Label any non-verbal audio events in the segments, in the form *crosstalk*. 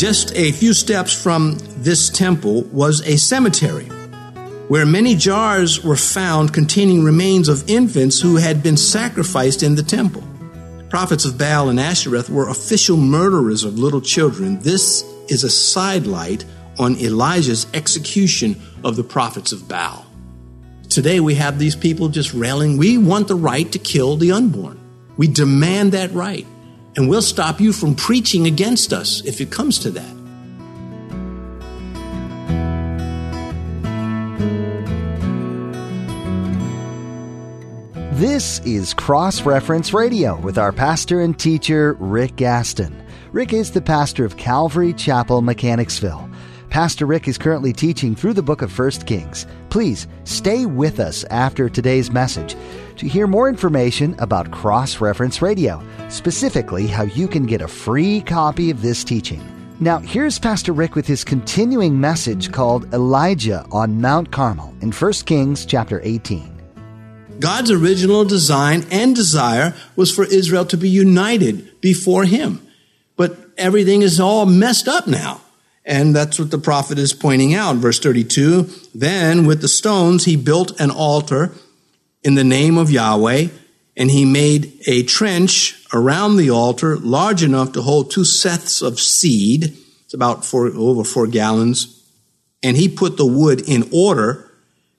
Just a few steps from this temple was a cemetery where many jars were found containing remains of infants who had been sacrificed in the temple. Prophets of Baal and Ashtoreth were official murderers of little children. This is a sidelight on Elijah's execution of the prophets of Baal. Today we have these people just railing, we want the right to kill the unborn. We demand that right. And we'll stop you from preaching against us if it comes to that. This is Cross Reference Radio with our pastor and teacher, Rick Gaston. Rick is the pastor of Calvary Chapel, Mechanicsville. Pastor Rick is currently teaching through the book of 1 Kings. Please stay with us after today's message to hear more information about Cross Reference Radio, specifically how you can get a free copy of this teaching. Now, here's Pastor Rick with his continuing message called Elijah on Mount Carmel in 1 Kings chapter 18. God's original design and desire was for Israel to be united before Him. But everything is all messed up now. And that's what the prophet is pointing out. Verse 32 Then with the stones he built an altar in the name of Yahweh, and he made a trench around the altar large enough to hold two seahs of seed. It's about four, over four gallons. And he put the wood in order,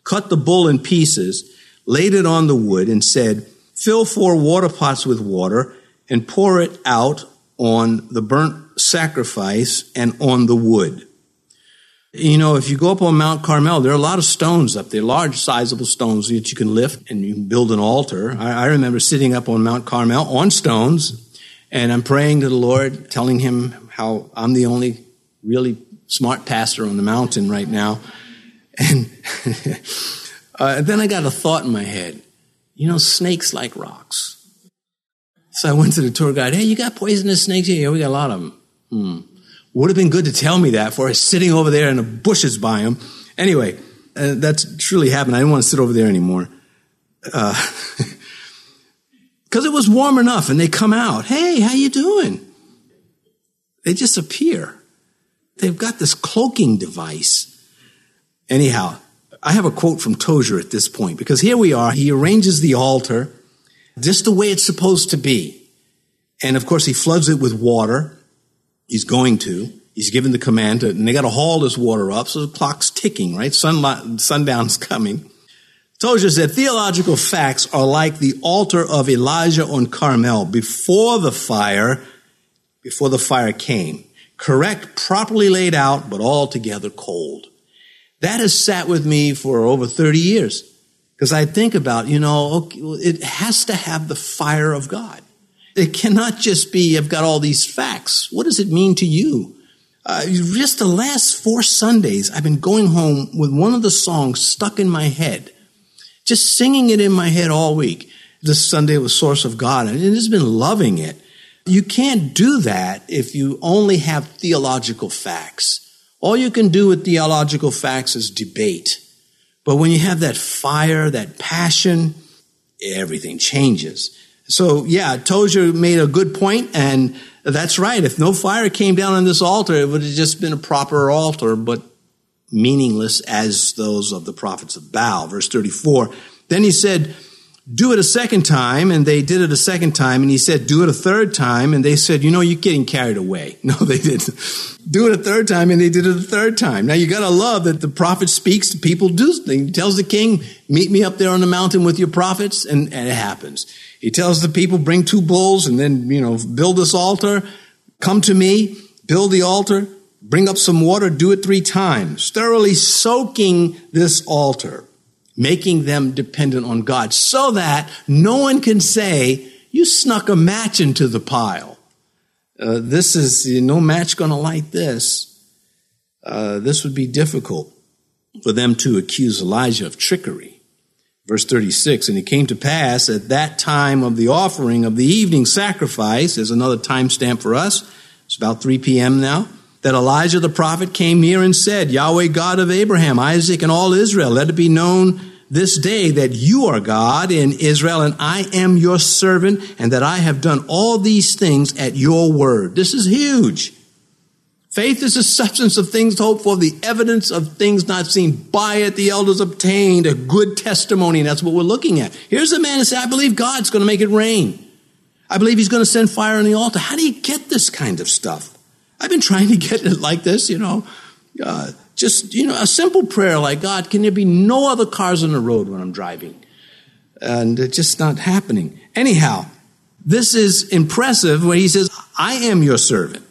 cut the bull in pieces, laid it on the wood, and said, Fill four water pots with water and pour it out on the burnt sacrifice and on the wood. You know, if you go up on Mount Carmel, there are a lot of stones up there, large, sizable stones that you can lift and you can build an altar. I, I remember sitting up on Mount Carmel on stones and I'm praying to the Lord, telling him how I'm the only really smart pastor on the mountain right now. *laughs* And *laughs* Uh, then I got a thought in my head. You know, snakes like rocks. So I went to the tour guide. Hey, you got poisonous snakes here? Yeah, we got a lot of them. Hmm. Would have been good to tell me that for sitting over there in the bushes by them. Anyway, uh, that's truly happened. I didn't want to sit over there anymore. Because uh, *laughs* it was warm enough and they come out. Hey, how you doing? They just appear. They've got this cloaking device. Anyhow, I have a quote from Tozer at this point because here we are. He arranges the altar just the way it's supposed to be. And of course, he floods it with water. He's going to. He's given the command to, and they got to haul this water up. So the clock's ticking, right? Sunlight, sundown's *laughs* coming. Tozer said theological facts are like the altar of Elijah on Carmel before the fire, before the fire came. Correct, properly laid out, but altogether cold. That has sat with me for over 30 years. Because I think about, you know, it has to have the fire of God. It cannot just be, I've got all these facts. What does it mean to you? Uh, just the last four Sundays, I've been going home with one of the songs stuck in my head, just singing it in my head all week. This Sunday was Source of God, and I've just been loving it. You can't do that if you only have theological facts. All you can do with theological facts is debate. But when you have that fire, that passion, everything changes. So yeah, Tozer made a good point, and that's right. If no fire came down on this altar, it would have just been a proper altar, but meaningless as those of the prophets of Baal. Verse 34. Then he said, do it a second time, and they did it a second time, and he said, do it a third time, and they said, you know, you're getting carried away. *laughs* No, they didn't. Do it a third time, and they did it a third time. Now you gotta love that the prophet speaks to people, do. He tells the king, meet me up there on the mountain with your prophets, and, and it happens. He tells the people, bring two bulls, and then, you know, build this altar, come to me, build the altar, bring up some water, do it three times, thoroughly soaking this altar making them dependent on God so that no one can say, you snuck a match into the pile. Uh, this is no match going to light this. Uh, this would be difficult for them to accuse Elijah of trickery. Verse 36, and it came to pass at that time of the offering of the evening sacrifice, there's another timestamp for us. It's about 3 p.m. now that Elijah the prophet came near and said, Yahweh God of Abraham, Isaac, and all Israel, let it be known this day that you are God in Israel and I am your servant and that I have done all these things at your word. This is huge. Faith is the substance of things hoped for, the evidence of things not seen. By it, the elders obtained a good testimony. And that's what we're looking at. Here's a man who said, I believe God's going to make it rain. I believe he's going to send fire on the altar. How do you get this kind of stuff? I've been trying to get it like this, you know. Uh, just, you know, a simple prayer like, God, can there be no other cars on the road when I'm driving? And it's just not happening. Anyhow, this is impressive when he says, I am your servant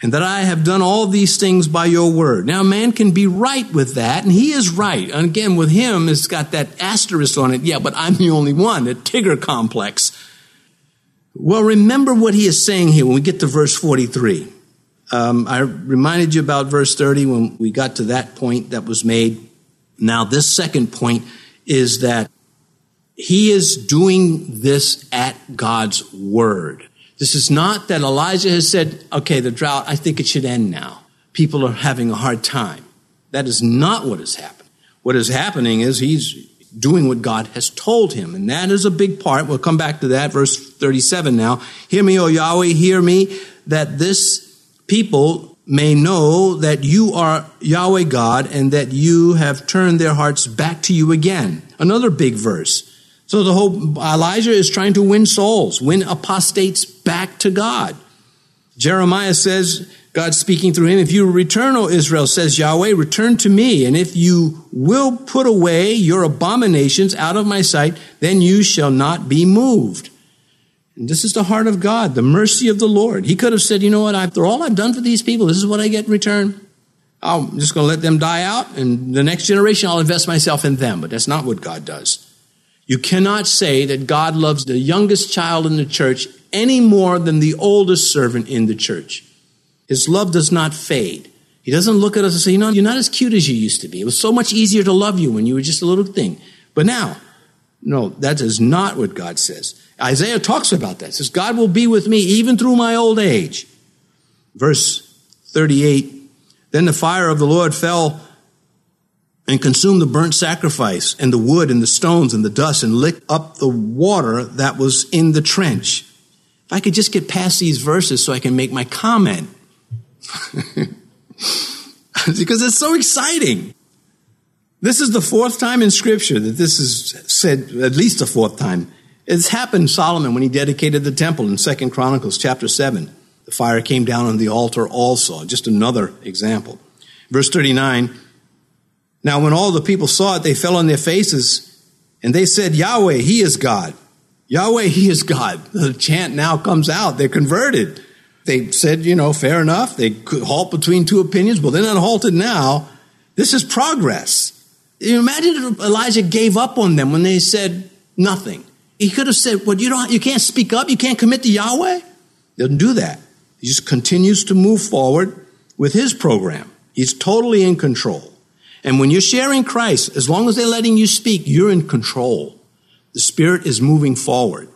and that I have done all these things by your word. Now, man can be right with that, and he is right. And again, with him, it's got that asterisk on it. Yeah, but I'm the only one, the Tigger complex. Well, remember what he is saying here when we get to verse 43. Um, I reminded you about verse 30 when we got to that point that was made. Now, this second point is that he is doing this at God's word. This is not that Elijah has said, okay, the drought, I think it should end now. People are having a hard time. That is not what has happened. What is happening is he's doing what God has told him. And that is a big part. We'll come back to that. Verse 37 now. Hear me, O Yahweh, hear me, that this people may know that you are Yahweh God and that you have turned their hearts back to you again. Another big verse. So the whole Elijah is trying to win souls, win apostates back to God. Jeremiah says, God speaking through him, if you return, O Israel, says Yahweh, return to me. And if you will put away your abominations out of my sight, then you shall not be moved. And this is the heart of God, the mercy of the Lord. He could have said, you know what, after all I've done for these people, this is what I get in return. I'm just going to let them die out, and the next generation, I'll invest myself in them. But that's not what God does. You cannot say that God loves the youngest child in the church any more than the oldest servant in the church. His love does not fade. He doesn't look at us and say, you know, you're not as cute as you used to be. It was so much easier to love you when you were just a little thing. But now, no, that is not what God says. Isaiah talks about that. says, God will be with me even through my old age. Verse 38, then the fire of the Lord fell and consumed the burnt sacrifice and the wood and the stones and the dust and licked up the water that was in the trench. If I could just get past these verses so I can make my comment. *laughs* because it's so exciting. This is the fourth time in scripture that this is said, at least the fourth time. It's happened Solomon when he dedicated the temple in Second Chronicles chapter 7. The fire came down on the altar also. Just another example. Verse 39, now, when all the people saw it, they fell on their faces and they said, Yahweh, He is God. Yahweh, He is God. The chant now comes out. They're converted. They said, you know, fair enough. They could halt between two opinions. Well, they're not halted now. This is progress. Imagine if Elijah gave up on them when they said nothing. He could have said, well, you don't, you can't speak up. You can't commit to Yahweh. Doesn't do that. He just continues to move forward with his program. He's totally in control. And when you're sharing Christ, as long as they're letting you speak, you're in control. The Spirit is moving forward.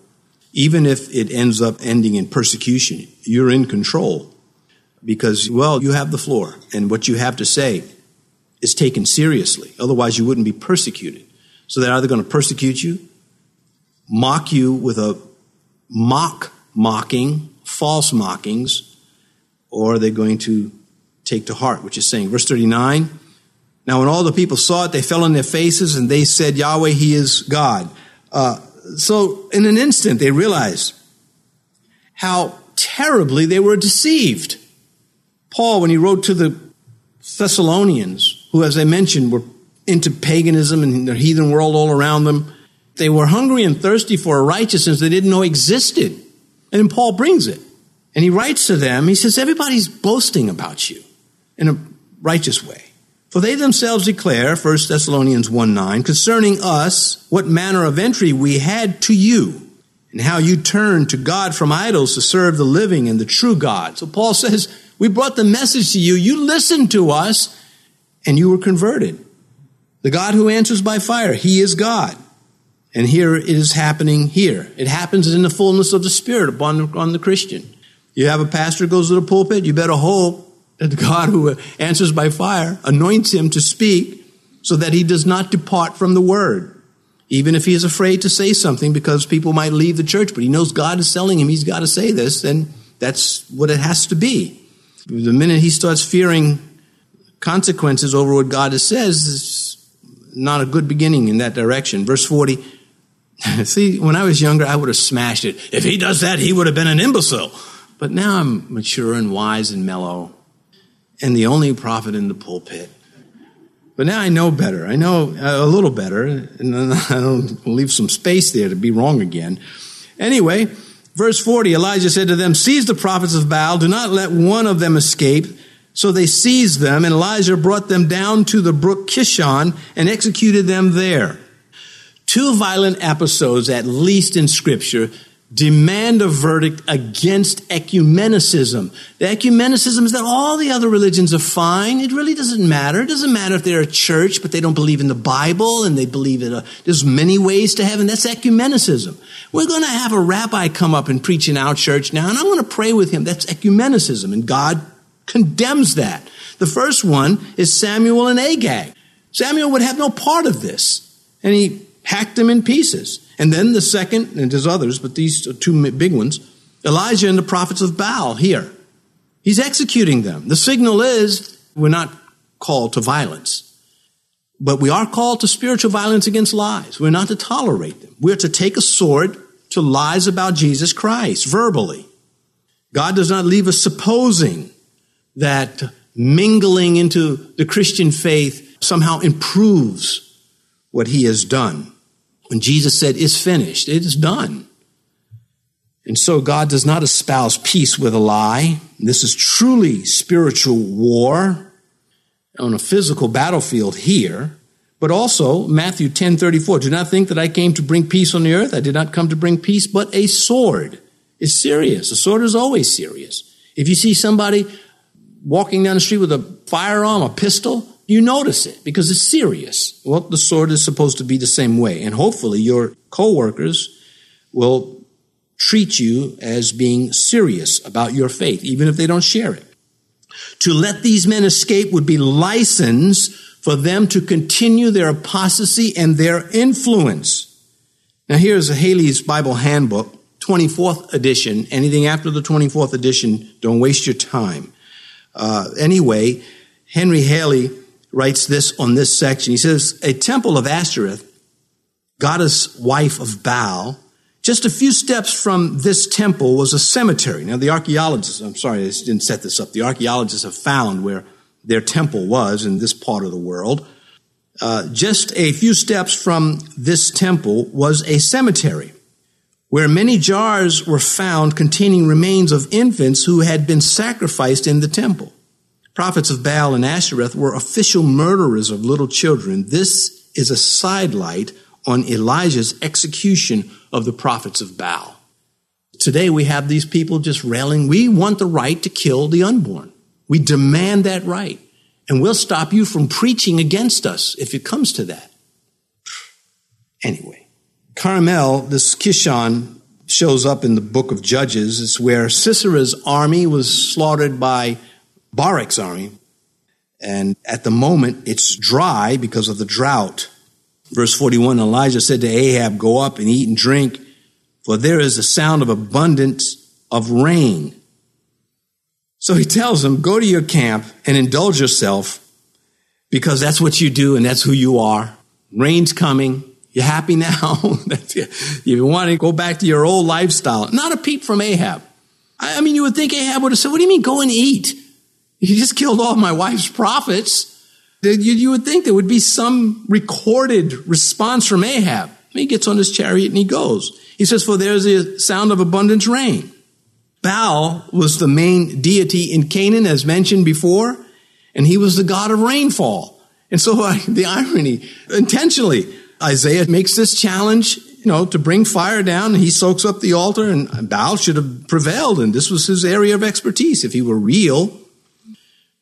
Even if it ends up ending in persecution, you're in control. Because, well, you have the floor, and what you have to say is taken seriously. Otherwise, you wouldn't be persecuted. So they're either going to persecute you, mock you with a mock mocking, false mockings, or they're going to take to heart, which is saying, verse 39, now, when all the people saw it, they fell on their faces and they said, Yahweh, He is God. Uh, so, in an instant, they realized how terribly they were deceived. Paul, when he wrote to the Thessalonians, who, as I mentioned, were into paganism and the heathen world all around them, they were hungry and thirsty for a righteousness they didn't know existed. And Paul brings it. And he writes to them, he says, Everybody's boasting about you in a righteous way. For they themselves declare, 1 Thessalonians 1 9, concerning us, what manner of entry we had to you, and how you turned to God from idols to serve the living and the true God. So Paul *laughs* says, We brought the message to you, you listened to us, and you were converted. The God who answers by fire, He is God. And here it is happening here. It happens in the fullness of the Spirit upon on the Christian. You have a pastor goes to the pulpit, you better hope that God who answers by fire anoints him to speak so that he does not depart from the word. Even if he is afraid to say something because people might leave the church, but he knows God is telling him he's got to say this, then that's what it has to be. The minute he starts fearing consequences over what God says, it's not a good beginning in that direction. Verse 40. *laughs* See, when I was younger, I would have smashed it. If he does that, he would have been an imbecile. But now I'm mature and wise and mellow and the only prophet in the pulpit. But now I know better. I know uh, a little better, and *laughs* I don't leave some space there to be wrong again. Anyway, verse 40 Elijah said to them, Seize the prophets of Baal, do not let one of them escape. So they seized them, and Elijah brought them down to the brook Kishon and executed them there. Two violent episodes, at least in Scripture, demand a verdict against ecumenicism. The ecumenicism is that all the other religions are fine. It really doesn't matter. It doesn't matter if they're a church, but they don't believe in the Bible and they believe in a, there's many ways to heaven. That's ecumenicism. We're going to have a rabbi come up and preach in our church now, and I'm going to pray with him. That's ecumenicism, and God condemns that. The first one is Samuel and Agag. Samuel would have no part of this, and he hacked them in pieces. And then the second, and there's others, but these are two big ones Elijah and the prophets of Baal here. He's executing them. The signal is we're not called to violence, but we are called to spiritual violence against lies. We're not to tolerate them. We're to take a sword to lies about Jesus Christ verbally. God does not leave us supposing that mingling into the Christian faith somehow improves what he has done. When Jesus said, It's finished, it is done. And so God does not espouse peace with a lie. This is truly spiritual war on a physical battlefield here. But also, Matthew 10 34, do not think that I came to bring peace on the earth. I did not come to bring peace, but a sword. It's serious. A sword is always serious. If you see somebody walking down the street with a firearm, a pistol, you notice it because it's serious. Well, the sword is supposed to be the same way. And hopefully your coworkers will treat you as being serious about your faith, even if they don't share it. To let these men escape would be license for them to continue their apostasy and their influence. Now here's a Halley's Bible Handbook, 24th edition. Anything after the 24th edition, don't waste your time. Uh, anyway, Henry Halley writes this on this section. He says, A temple of Ashtoreth, goddess wife of Baal, just a few steps from this temple was a cemetery. Now, the archaeologists, I'm sorry, I didn't set this up. The archaeologists have found where their temple was in this part of the world. Uh, just a few steps from this temple was a cemetery where many jars were found containing remains of infants who had been sacrificed in the temple prophets of Baal and Ashtoreth were official murderers of little children. This is a sidelight on Elijah's execution of the prophets of Baal. Today we have these people just railing, we want the right to kill the unborn. We demand that right. And we'll stop you from preaching against us if it comes to that. Anyway, Carmel, this Kishon, shows up in the book of Judges. It's where Sisera's army was slaughtered by Barak's army. And at the moment, it's dry because of the drought. Verse 41 Elijah said to Ahab, Go up and eat and drink, for there is a sound of abundance of rain. So he tells him, Go to your camp and indulge yourself because that's what you do and that's who you are. Rain's coming. You're happy *laughs* now? you want to go back to your old lifestyle. Not a peep from Ahab. I mean, you would think Ahab would have said, What do you mean go and eat? He just killed all my wife's prophets. You, would think there would be some recorded response from Ahab. He gets on his chariot and he goes. He says, For there's a sound of abundant rain. Baal was the main deity in Canaan, as mentioned before, and he was the god of rainfall. And so uh, *laughs* the irony, intentionally, Isaiah makes this challenge, you know, to bring fire down, and he soaks up the altar, and Baal should have prevailed, and this was his area of expertise. If he were real,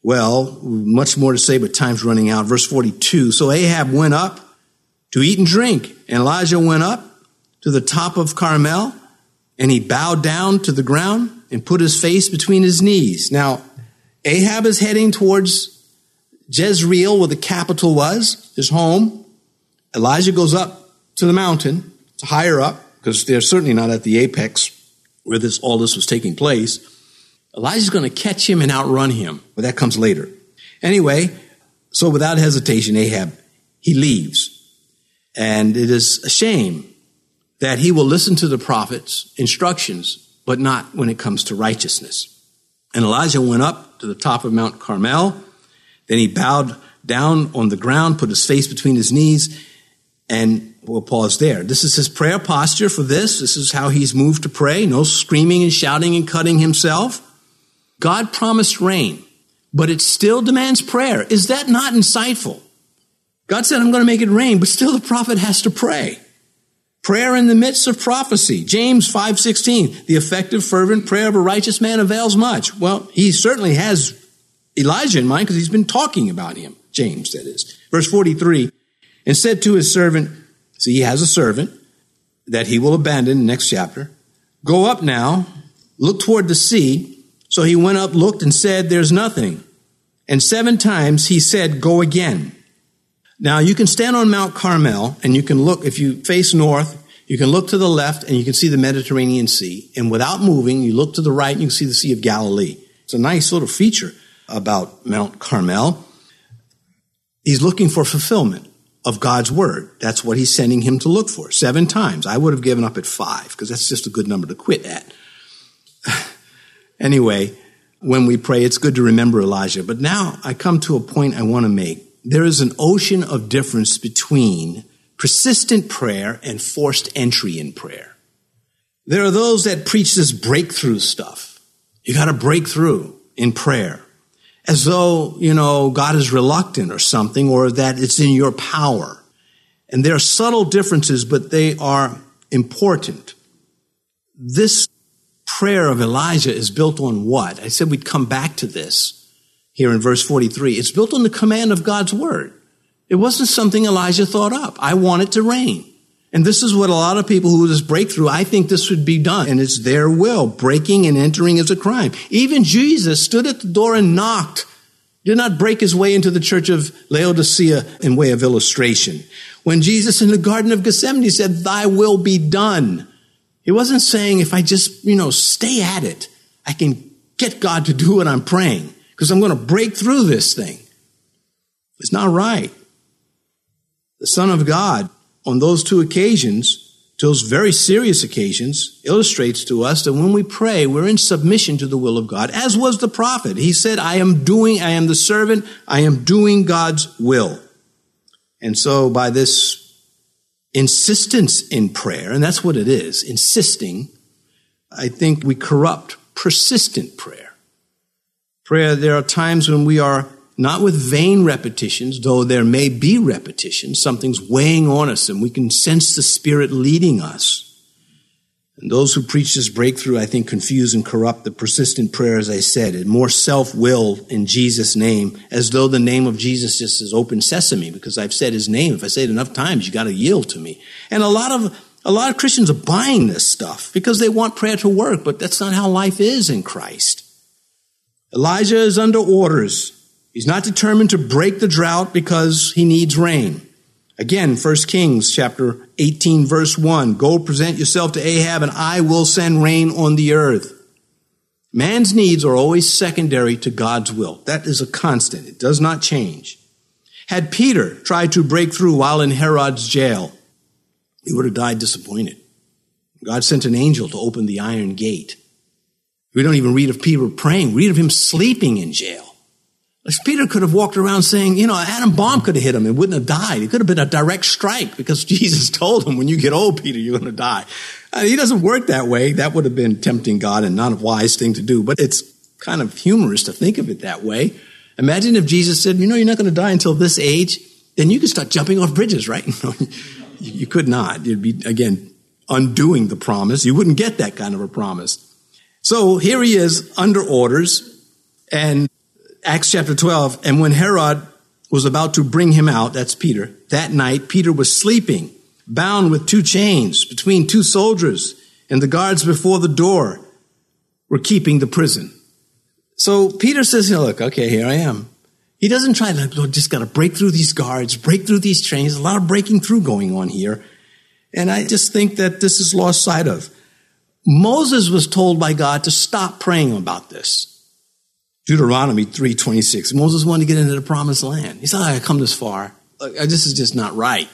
well, much more to say, but time's running out. Verse 42. So Ahab went up to eat and drink, and Elijah went up to the top of Carmel, and he bowed down to the ground and put his face between his knees. Now, Ahab is heading towards Jezreel, where the capital was, his home. Elijah goes up to the mountain, to higher up, because they're certainly not at the apex where this all this was taking place. Elijah's going to catch him and outrun him. But that comes later. Anyway, so without hesitation, Ahab, he leaves. And it is a shame that he will listen to the prophet's instructions, but not when it comes to righteousness. And Elijah went up to the top of Mount Carmel. Then he bowed down on the ground, put his face between his knees, and we'll pause there. This is his prayer posture for this. This is how he's moved to pray. No screaming and shouting and cutting himself. God promised rain, but it still demands prayer. Is that not insightful? God said, I'm going to make it rain, but still the prophet has to pray. Prayer in the midst of prophecy. James 5:16, the effective fervent prayer of a righteous man avails much. Well, he certainly has Elijah in mind because he's been talking about him. James, that is. Verse 43, and said to his servant, see, he has a servant that he will abandon, next chapter. Go up now, look toward the sea. So he went up, looked, and said, There's nothing. And seven times he said, Go again. Now you can stand on Mount Carmel and you can look, if you face north, you can look to the left and you can see the Mediterranean Sea. And without moving, you look to the right and you can see the Sea of Galilee. It's a nice little feature about Mount Carmel. He's looking for fulfillment of God's word. That's what he's sending him to look for. Seven times. I would have given up at five because that's just a good number to quit at. Anyway, when we pray, it's good to remember Elijah. But now I come to a point I want to make there is an ocean of difference between persistent prayer and forced entry in prayer. There are those that preach this breakthrough stuff. You got to break through in prayer as though, you know, God is reluctant or something or that it's in your power. And there are subtle differences, but they are important. This prayer of Elijah is built on what? I said we'd come back to this here in verse 43. It's built on the command of God's word. It wasn't something Elijah thought up. I want it to rain. And this is what a lot of people who this breakthrough, I think this would be done. And it's their will. Breaking and entering is a crime. Even Jesus stood at the door and knocked. Did not break his way into the church of Laodicea in way of illustration. When Jesus in the Garden of Gethsemane said, thy will be done. He wasn't saying, if I just, you know, stay at it, I can get God to do what I'm praying because I'm going to break through this thing. It's not right. The Son of God, on those two occasions, those very serious occasions, illustrates to us that when we pray, we're in submission to the will of God, as was the prophet. He said, I am doing, I am the servant, I am doing God's will. And so by this insistence in prayer, and that's what it is, insisting, I think we corrupt persistent prayer. Prayer, there are times when we are not with vain repetitions, though there may be repetitions. Something's weighing on us and we can sense the Spirit leading us. And those who preach this breakthrough, I think, confuse and corrupt the persistent prayer, as I said, and more self-will in Jesus' name, as though the name of Jesus just is open sesame, because I've said his name. If I say it enough times, you gotta yield to me. And a lot of, a lot of Christians are buying this stuff because they want prayer to work, but that's not how life is in Christ. Elijah is under orders. He's not determined to break the drought because he needs rain. Again, 1 Kings chapter 18 verse 1, go present yourself to Ahab and I will send rain on the earth. Man's needs are always secondary to God's will. That is a constant. It does not change. Had Peter tried to break through while in Herod's jail, he would have died disappointed. God sent an angel to open the iron gate. We don't even read of Peter praying. We read of him sleeping in jail. Peter could have walked around saying, you know, atom bomb could have hit him and wouldn't have died. It could have been a direct strike because *laughs* Jesus told him, when you get old, Peter, you're going to die. Uh, he doesn't work that way. That would have been tempting God and not a wise thing to do, but it's kind of humorous to think of it that way. Imagine if Jesus said, you know, you're not going to die until this age, then you could start jumping off bridges, right? *laughs* you could not. You'd be, again, undoing the promise. You wouldn't get that kind of a promise. So here he is under orders and Acts chapter 12. And when Herod was about to bring him out, that's Peter, that night, Peter was sleeping, bound with two chains between two soldiers and the guards before the door were keeping the prison. So Peter says, look, okay, here I am. He doesn't try to, just got to break through these guards, break through these chains. A lot of breaking through going on here. And I just think that this is lost sight of. Moses was told by God to stop praying about this. Deuteronomy 3:26. Moses wanted to get into the promised land. He said, I come this far. This is just not right.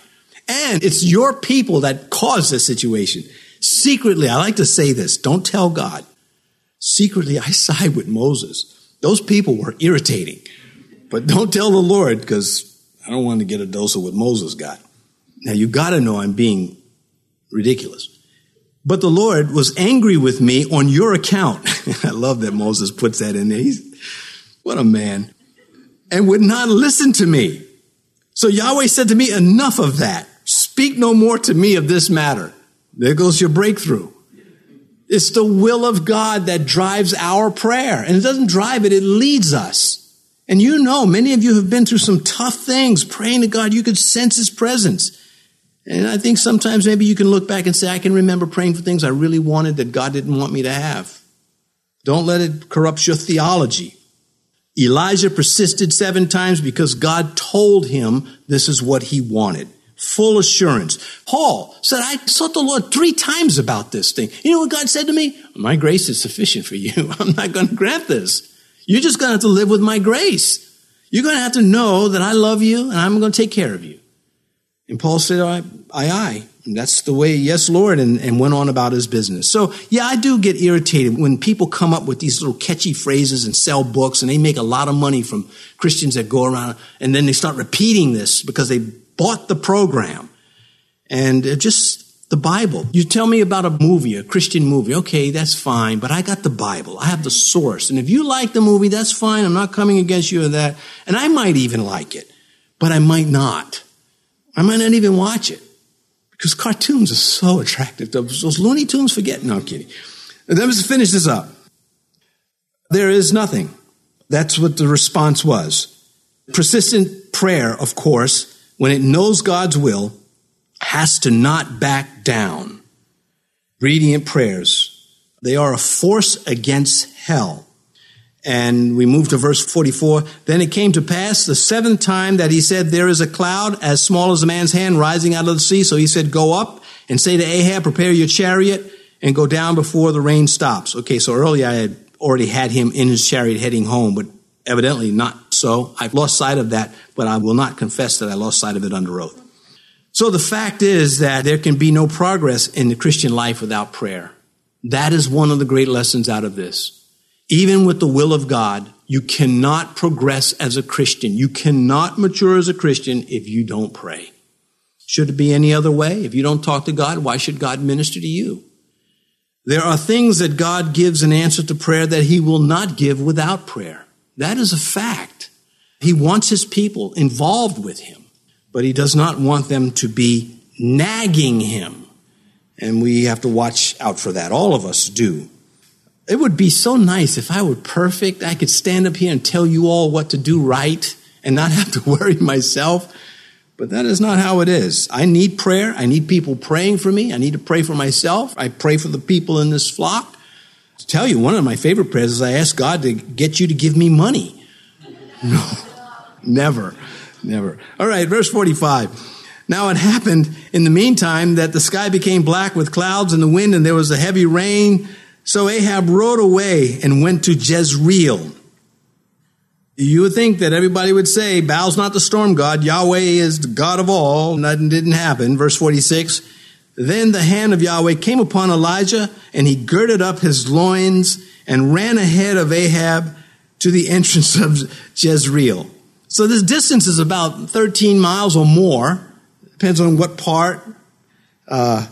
And it's your people that caused this situation. Secretly, I like to say this. Don't tell God. Secretly, I side with Moses. Those people were irritating. But don't tell the Lord because I don't want to get a dose of what Moses got. Now you got to know I'm being ridiculous. But the Lord was angry with me on your account. *laughs* I love that Moses puts that in there. He's, what a man. And would not listen to me. So Yahweh said to me, enough of that. Speak no more to me of this matter. There goes your breakthrough. It's the will of God that drives our prayer. And it doesn't drive it, it leads us. And you know, many of you have been through some tough things praying to God. You could sense His presence. And I think sometimes maybe you can look back and say, I can remember praying for things I really wanted that God didn't want me to have. Don't let it corrupt your theology. Elijah persisted seven times because God told him this is what he wanted. Full assurance. Paul said, I sought the Lord three times about this thing. You know what God said to me? My grace is sufficient for you. *laughs* I'm not going to grant this. You're just going to have to live with my grace. You're going to have to know that I love you and I'm going to take care of you. And Paul said, I, I, I. That's the way, yes, Lord, and, and went on about his business. So, yeah, I do get irritated when people come up with these little catchy phrases and sell books and they make a lot of money from Christians that go around and then they start repeating this because they bought the program. And just the Bible. You tell me about a movie, a Christian movie. Okay, that's fine, but I got the Bible. I have the source. And if you like the movie, that's fine. I'm not coming against you or that. And I might even like it, but I might not. I might not even watch it because cartoons are so attractive. Those Looney Tunes, forget. No, I'm kidding. Let me finish this up. There is nothing. That's what the response was. Persistent prayer, of course, when it knows God's will, has to not back down. Radiant prayers. They are a force against hell. And we move to verse 44. Then it came to pass the seventh time that he said, There is a cloud as small as a man's hand rising out of the sea. So he said, Go up and say to Ahab, Prepare your chariot and go down before the rain stops. Okay, so earlier I had already had him in his chariot heading home, but evidently not so. I've lost sight of that, but I will not confess that I lost sight of it under oath. So the fact is that there can be no progress in the Christian life without prayer. That is one of the great lessons out of this. Even with the will of God, you cannot progress as a Christian. You cannot mature as a Christian if you don't pray. Should it be any other way? If you don't talk to God, why should God minister to you? There are things that God gives in answer to prayer that he will not give without prayer. That is a fact. He wants his people involved with him, but he does not want them to be nagging him. And we have to watch out for that. All of us do. It would be so nice if I were perfect. I could stand up here and tell you all what to do right and not *laughs* have to worry myself. But that is not how it is. I need prayer. I need people praying for me. I need to pray for myself. I pray for the people in this flock. To tell you, one of my favorite prayers is I ask God to get you to give me money. *laughs* No, never, never. All right, verse 45. Now it happened in the meantime that the sky became black with clouds and the wind, and there was a heavy rain. So Ahab rode away and went to Jezreel. You would think that everybody would say, Baal's not the storm god, Yahweh is the God of all. Nothing didn't happen. Verse 46. Then the hand of Yahweh came upon Elijah, and he girded up his loins and ran ahead of Ahab to the entrance of Jezreel. So this distance is about 13 miles or more. Depends on what part. Uh,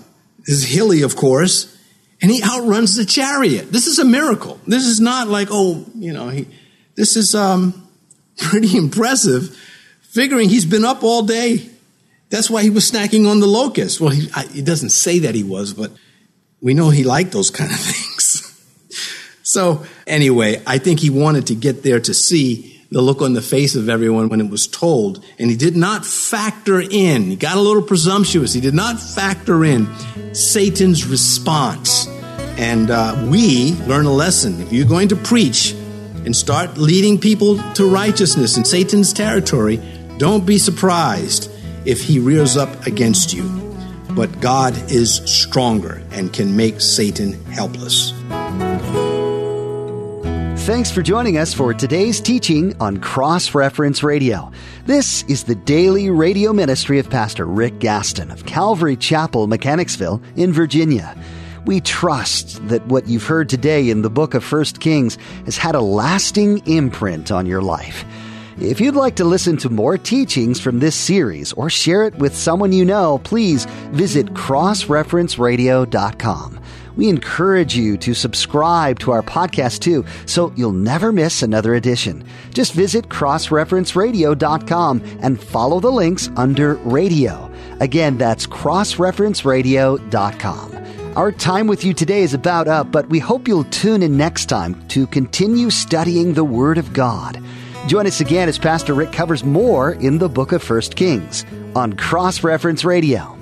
is hilly, of course and he outruns the chariot. This is a miracle. This is not like, oh, you know, he, this is um, *laughs* pretty impressive, figuring he's been up all day. That's why he was snacking on the locust. Well, he, I, he doesn't say that he was, but we know he liked those kind of *laughs* things. so, anyway, I think he wanted to get there to see the look on the face of everyone when it was told. And he did not factor in, he got a little presumptuous, he did not factor in Satan's response. And uh, we learn a lesson. If you're going to preach and start leading people to righteousness in Satan's territory, don't be surprised if he rears up against you. but God is stronger and can make Satan helpless. Thanks for joining us for today's teaching on Cross Reference Radio. This is the daily radio ministry of Pastor Rick Gaston of Calvary Chapel, Mechanicsville, in Virginia. We trust that what you've heard today in the book of 1 Kings has had a lasting imprint on your life. If you'd like to listen to more teachings from this series or share it with someone you know, please visit crossreferenceradio.com. We encourage you to subscribe to our podcast too, so you'll never miss another edition. Just visit crossreferenceradio.com and follow the links under radio. Again, that's crossreferenceradio.com. Our time with you today is about up, but we hope you'll tune in next time to continue studying the Word of God. Join us again as Pastor Rick covers more in the book of 1 Kings on Cross Reference Radio.